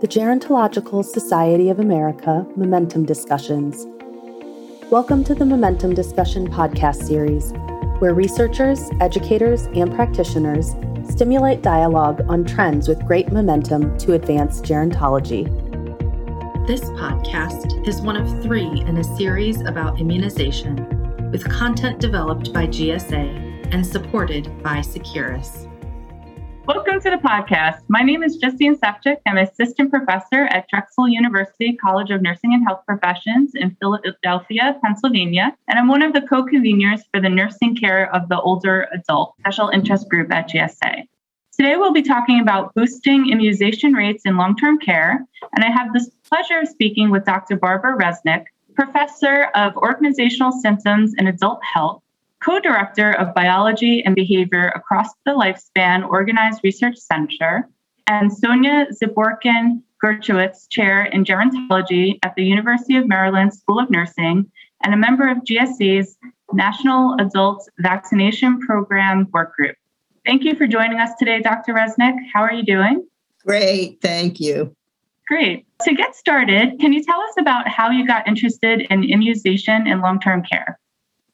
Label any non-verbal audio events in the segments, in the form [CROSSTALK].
the Gerontological Society of America Momentum Discussions. Welcome to the Momentum Discussion podcast series, where researchers, educators, and practitioners stimulate dialogue on trends with great momentum to advance gerontology. This podcast is one of three in a series about immunization, with content developed by GSA and supported by Seqirus. Welcome to the podcast. My name is Justine Sefcik. I'm assistant professor at Drexel University College of Nursing and Health Professions in Philadelphia, Pennsylvania, and I'm one of the co-conveners for the nursing care of the older adult special interest group at GSA. Today we'll be talking about boosting immunization rates in long-term care, and I have the pleasure of speaking with Dr. Barbara Resnick, professor of organizational systems and adult health co-director of biology and behavior across the lifespan organized research center and sonya ziporkin gershowitz chair in gerontology at the university of maryland school of nursing and a member of GSA's national adult vaccination program work group. Thank you for joining us today dr resnick. How are you doing? Great thank you. Great. To get started can you tell us about how you got interested in immunization in long-term care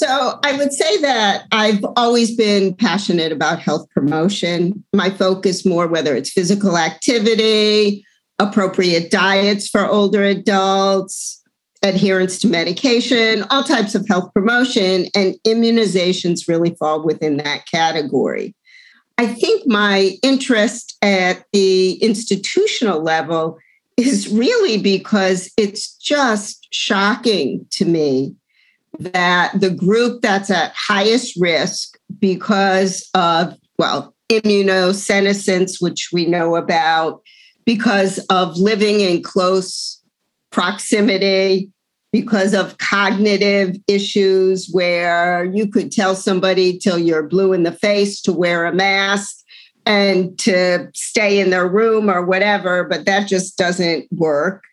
so I would say that I've always been passionate about health promotion. My focus more whether it's physical activity, appropriate diets for older adults, adherence to medication, all types of health promotion, and immunizations really fall within that category. I think my interest at the institutional level is really because it's just shocking to me that the group that's at highest risk because of, well, immunosenescence, which we know about, because of living in close proximity, because of cognitive issues where you could tell somebody till you're blue in the face to wear a mask and to stay in their room or whatever, but that just doesn't work.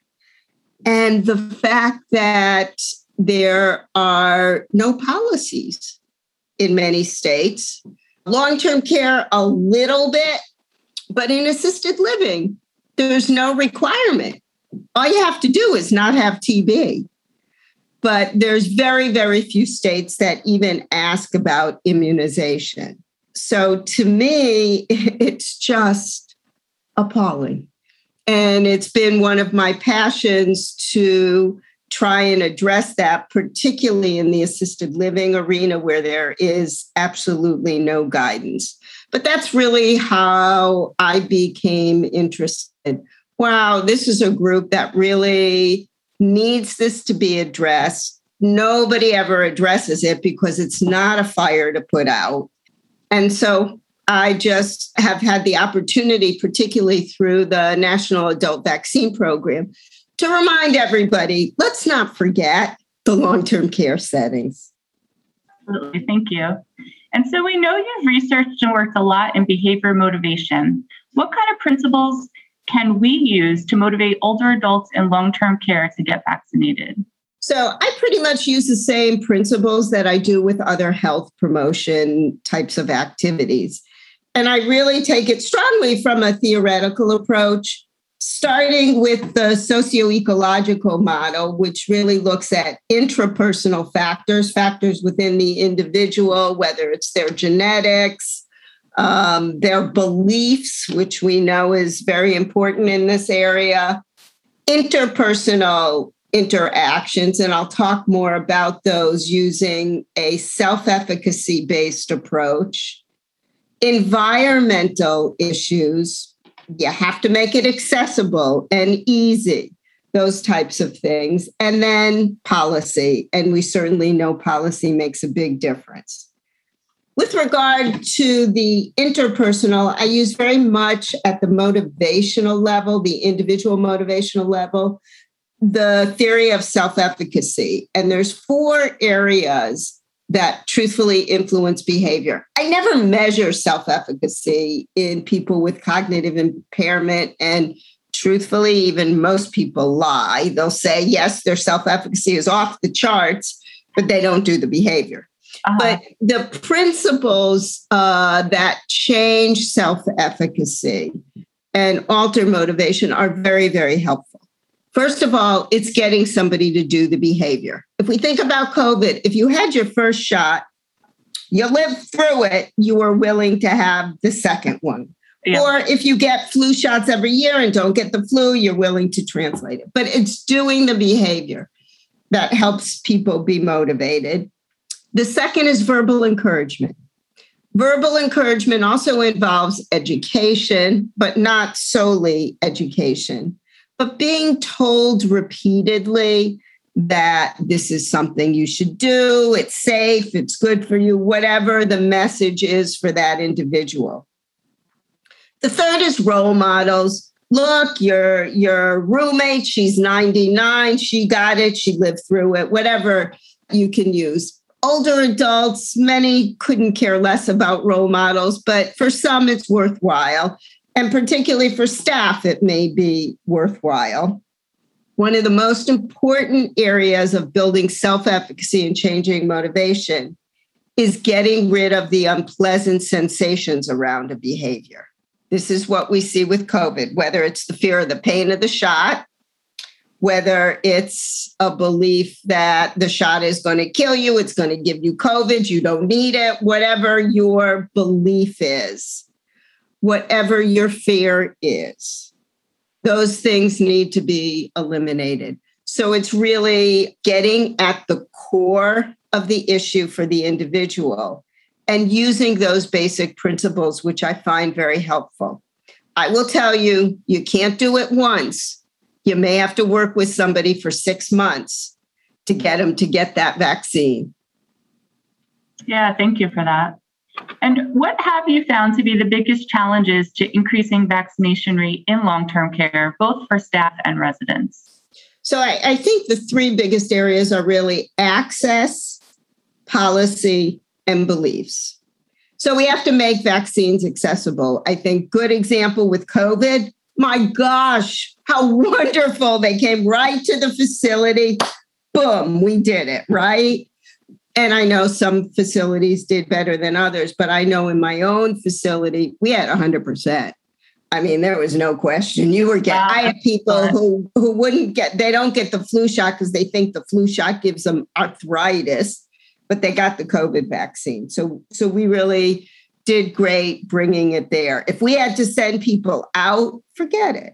And the fact that there are no policies in many states. Long term care, a little bit, but in assisted living, there's no requirement. All you have to do is not have TB. But there's very, very few states that even ask about immunization. So to me, [LAUGHS] it's just appalling. And it's been one of my passions to try and address that, particularly in the assisted living arena where there is absolutely no guidance. But that's really how I became interested. Wow, this is a group that really needs this to be addressed. Nobody ever addresses it because it's not a fire to put out. And so I just have had the opportunity, particularly through the National Adult Vaccine Program, to remind everybody let's not forget the long term care settings. Absolutely. Thank you. And so we know you've researched and worked a lot in behavior motivation. What kind of principles can we use to motivate older adults in long term care to get vaccinated? So I pretty much use the same principles that I do with other health promotion types of activities. And I really take it strongly from a theoretical approach starting with the socio-ecological model which really looks at intrapersonal factors factors within the individual whether it's their genetics um, their beliefs which we know is very important in this area interpersonal interactions and i'll talk more about those using a self-efficacy based approach environmental issues you have to make it accessible and easy, those types of things. And then policy. And we certainly know policy makes a big difference. With regard to the interpersonal, I use very much at the motivational level, the individual motivational level, the theory of self efficacy. And there's four areas that truthfully influence behavior. I never measure self efficacy in people with cognitive impairment. And truthfully, even most people lie. They'll say, yes, their self efficacy is off the charts, but they don't do the behavior. Uh-huh. But the principles uh, that change self efficacy and alter motivation are very, very helpful. First of all, it's getting somebody to do the behavior. If we think about COVID, if you had your first shot, you lived through it, you were willing to have the second one. Yeah. Or if you get flu shots every year and don't get the flu, you're willing to translate it. But it's doing the behavior that helps people be motivated. The second is verbal encouragement. Verbal encouragement also involves education, but not solely education, but being told repeatedly that this is something you should do, it's safe, it's good for you, whatever the message is for that individual. The third is role models. Look, your your roommate, she's 99, she got it, she lived through it, whatever you can use. Older adults, many couldn't care less about role models, but for some it's worthwhile. And particularly for staff, it may be worthwhile. One of the most important areas of building self efficacy and changing motivation is getting rid of the unpleasant sensations around a behavior. This is what we see with COVID, whether it's the fear of the pain of the shot, whether it's a belief that the shot is going to kill you, it's going to give you COVID, you don't need it, whatever your belief is, whatever your fear is, those things need to be eliminated. So it's really getting at the core of the issue for the individual and using those basic principles, which I find very helpful. I will tell you, you can't do it once. You may have to work with somebody for six months to get them to get that vaccine. Yeah, thank you for that. And what have you found to be the biggest challenges to increasing vaccination rate in long term care, both for staff and residents? So I, I, think the three biggest areas are really access, policy, and beliefs. So we have to make vaccines accessible. I think good example with COVID. My gosh, how wonderful. They came right to the facility. Boom, we did it, right? And I know some facilities did better than others, but I know in my own facility, we had 100%. I mean, there was no question. You were getting, wow. I had people who, who wouldn't get, they don't get the flu shot because they think the flu shot gives them arthritis but they got the COVID vaccine. So, so we really did great bringing it there. If we had to send people out, forget it.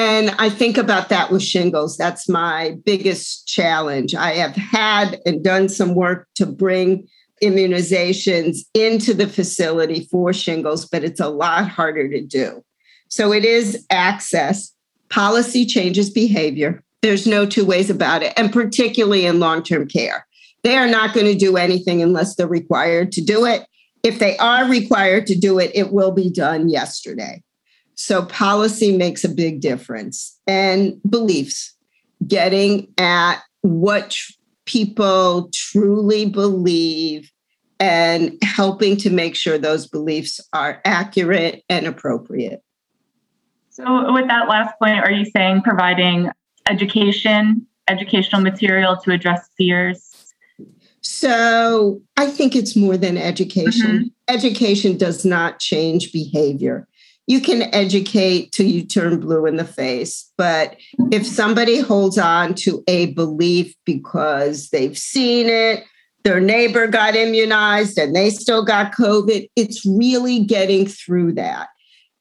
And I think about that with shingles. That's my biggest challenge. I have had and done some work to bring immunizations into the facility for shingles, but it's a lot harder to do. So it is access. Policy changes behavior. There's no two ways about it, and particularly in long term care. They are not going to do anything unless they're required to do it. If they are required to do it, it will be done yesterday. So policy makes a big difference. And beliefs, getting at what people truly believe and helping to make sure those beliefs are accurate and appropriate. So, with that last point, are you saying providing education, educational material to address fears so I think it's more than education. Mm-hmm. Education does not change behavior. You can educate till you turn blue in the face, but if somebody holds on to a belief because they've seen it, their neighbor got immunized and they still got COVID, it's really getting through that.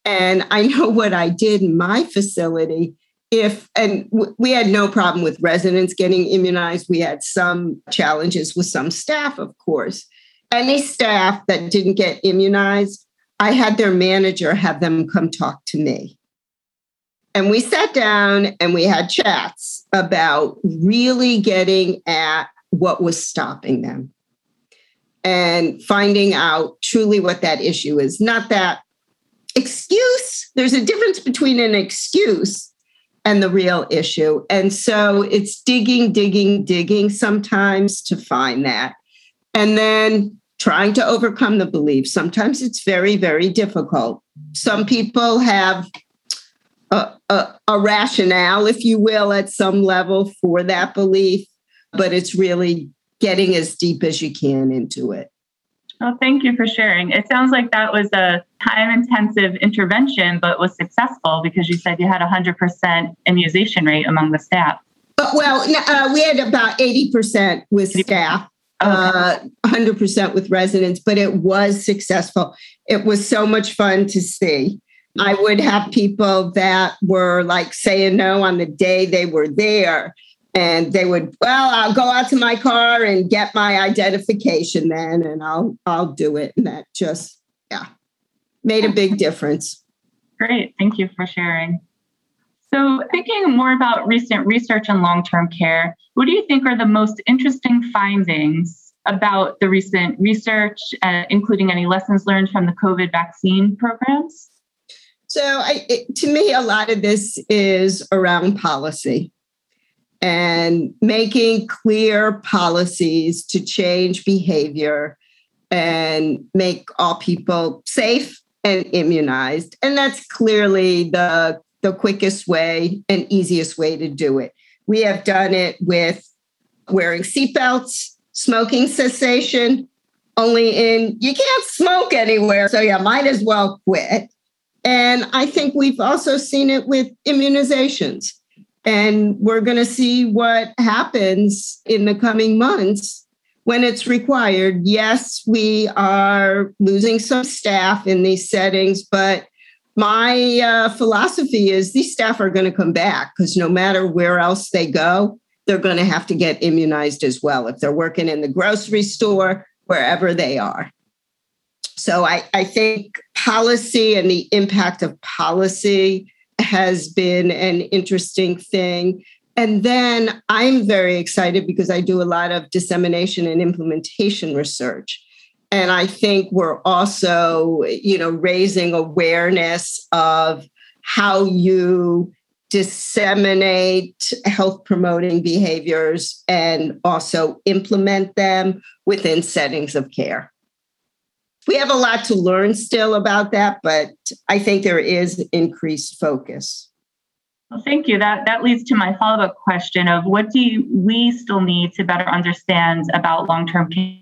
And I know [LAUGHS] what I did in my facility if and w- we had no problem with residents getting immunized we had some challenges with some staff of course any staff that didn't get immunized i had their manager have them come talk to me and we sat down and we had chats about really getting at what was stopping them and finding out truly what that issue is not that excuse there's a difference between an excuse and the real issue. And so it's digging, digging, digging sometimes to find that. And then trying to overcome the belief. Sometimes it's very, very difficult. Some people have a, a, a, rationale, if you will, at some level for that belief, but it's really getting as deep as you can into it. Well, thank you for sharing. It sounds like that was a time intensive intervention, but was successful because you said you had a 100% immunization rate among the staff. But, well, uh, we had about 80% with staff. Uh, 100% with residents, but it was successful. It was so much fun to see. I would have people that were like saying no on the day they were there and they would well i'll go out to my car and get my identification then and i'll i'll do it and that just yeah made a big difference great thank you for sharing so thinking more about recent research on long-term care what do you think are the most interesting findings about the recent research uh, including any lessons learned from the covid vaccine programs so I, it, to me a lot of this is around policy and making clear policies to change behavior and make all people safe and immunized. And that's clearly the, the quickest way and easiest way to do it. We have done it with wearing seatbelts, smoking cessation, only in you can't smoke anywhere. So, yeah, might as well quit. And I think we've also seen it with immunizations. And we're going to see what happens in the coming months when it's required. Yes, we are losing some staff in these settings, but my uh, philosophy is these staff are going to come back because no matter where else they go, they're going to have to get immunized as well if they're working in the grocery store, wherever they are. So I, I think policy and the impact of policy has been an interesting thing. And then I'm very excited because I do a lot of dissemination and implementation research. And I think we're also, you know, raising awareness of how you disseminate health promoting behaviors and also implement them within settings of care we have a lot to learn still about that, but I think there is increased focus. Well, thank you. That that leads to my follow up question of what do you, we still need to better understand about long term care?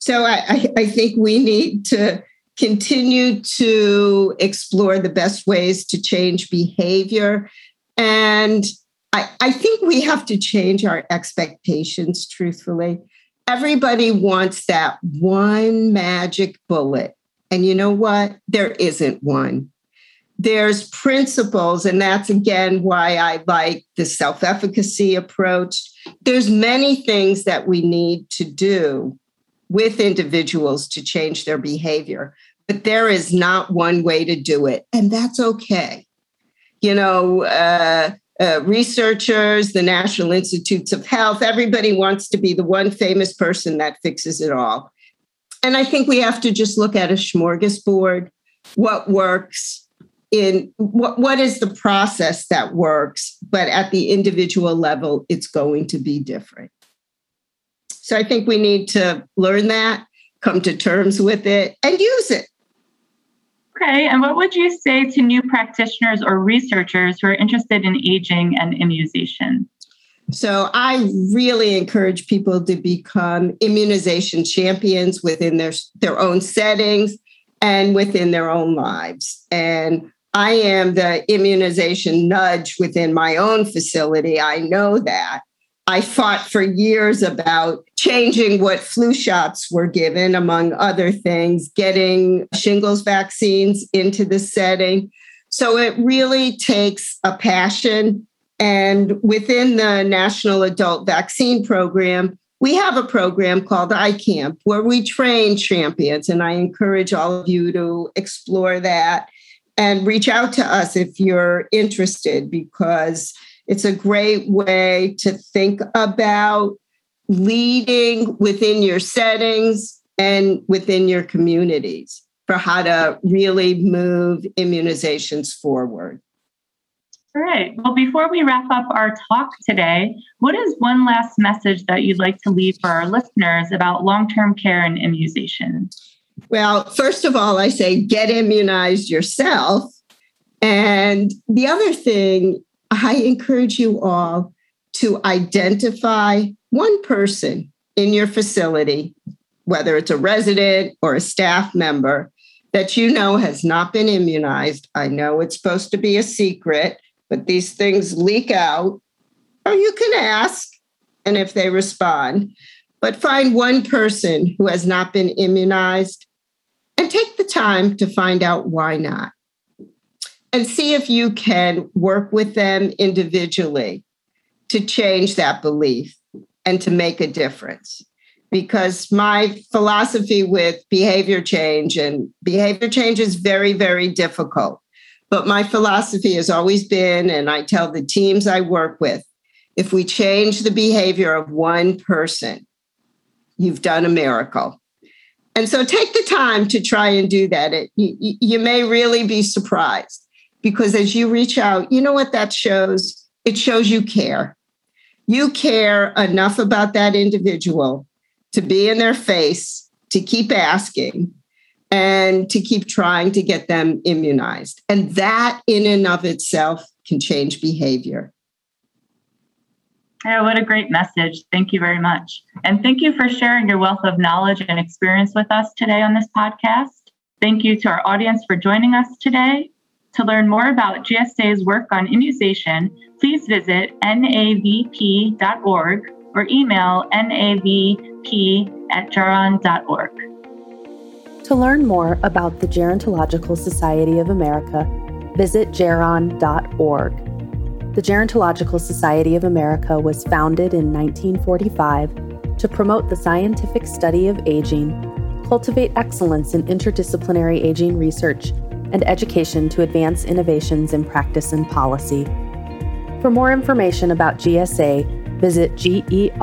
So I, I think we need to continue to explore the best ways to change behavior. And I, I think we have to change our expectations, truthfully everybody wants that one magic bullet. And you know what? There isn't one. There's principles, and that's again why I like the self efficacy approach. There's many things that we need to do with individuals to change their behavior, but there is not one way to do it, and that's okay. You know, uh, uh, researchers, the National Institutes of Health, everybody wants to be the one famous person that fixes it all. And I think we have to just look at a smorgasbord, what works in what, what is the process that works, but at the individual level, it's going to be different. So I think we need to learn that, come to terms with it, and use it. Okay, and what would you say to new practitioners or researchers who are interested in aging and immunization? So, I really encourage people to become immunization champions within their, their own settings and within their own lives. And I am the immunization nudge within my own facility. I know that. I fought for years about changing what flu shots were given, among other things, getting shingles vaccines into the setting. So it really takes a passion. And within the National Adult Vaccine Program, we have a program called iCamp where we train champions. And I encourage all of you to explore that and reach out to us if you're interested because it's a great way to think about leading within your settings and within your communities for how to really move immunizations forward. All right. Well, before we wrap up our talk today, what is one last message that you'd like to leave for our listeners about long term care and immunization? Well, first of all, I say get immunized yourself. And the other thing I encourage you all to identify one person in your facility whether it's a resident or a staff member that you know has not been immunized. I know it's supposed to be a secret, but these things leak out. Or you can ask, and if they respond, but find one person who has not been immunized and take the time to find out why not. And see if you can work with them individually to change that belief and to make a difference. Because my philosophy with behavior change and behavior change is very, very difficult. But my philosophy has always been, and I tell the teams I work with, if we change the behavior of one person, you've done a miracle. And so take the time to try and do that. It, you, you may really be surprised because as you reach out, you know what that shows? It shows you care. You care enough about that individual to be in their face, to keep asking, and to keep trying to get them immunized. And that, in and of itself, can change behavior. Yeah, what a great message. Thank you very much. And thank you for sharing your wealth of knowledge and experience with us today on this podcast. Thank you to our audience for joining us today. To learn more about GSA's work on immunization, please visit navp.org or email navp at geron.org. To learn more about the Gerontological Society of America, visit geron.org. The Gerontological Society of America was founded in 1945 to promote the scientific study of aging, cultivate excellence in interdisciplinary aging research, and education to advance innovations in practice and policy. For more information about GSA, visit geron.org.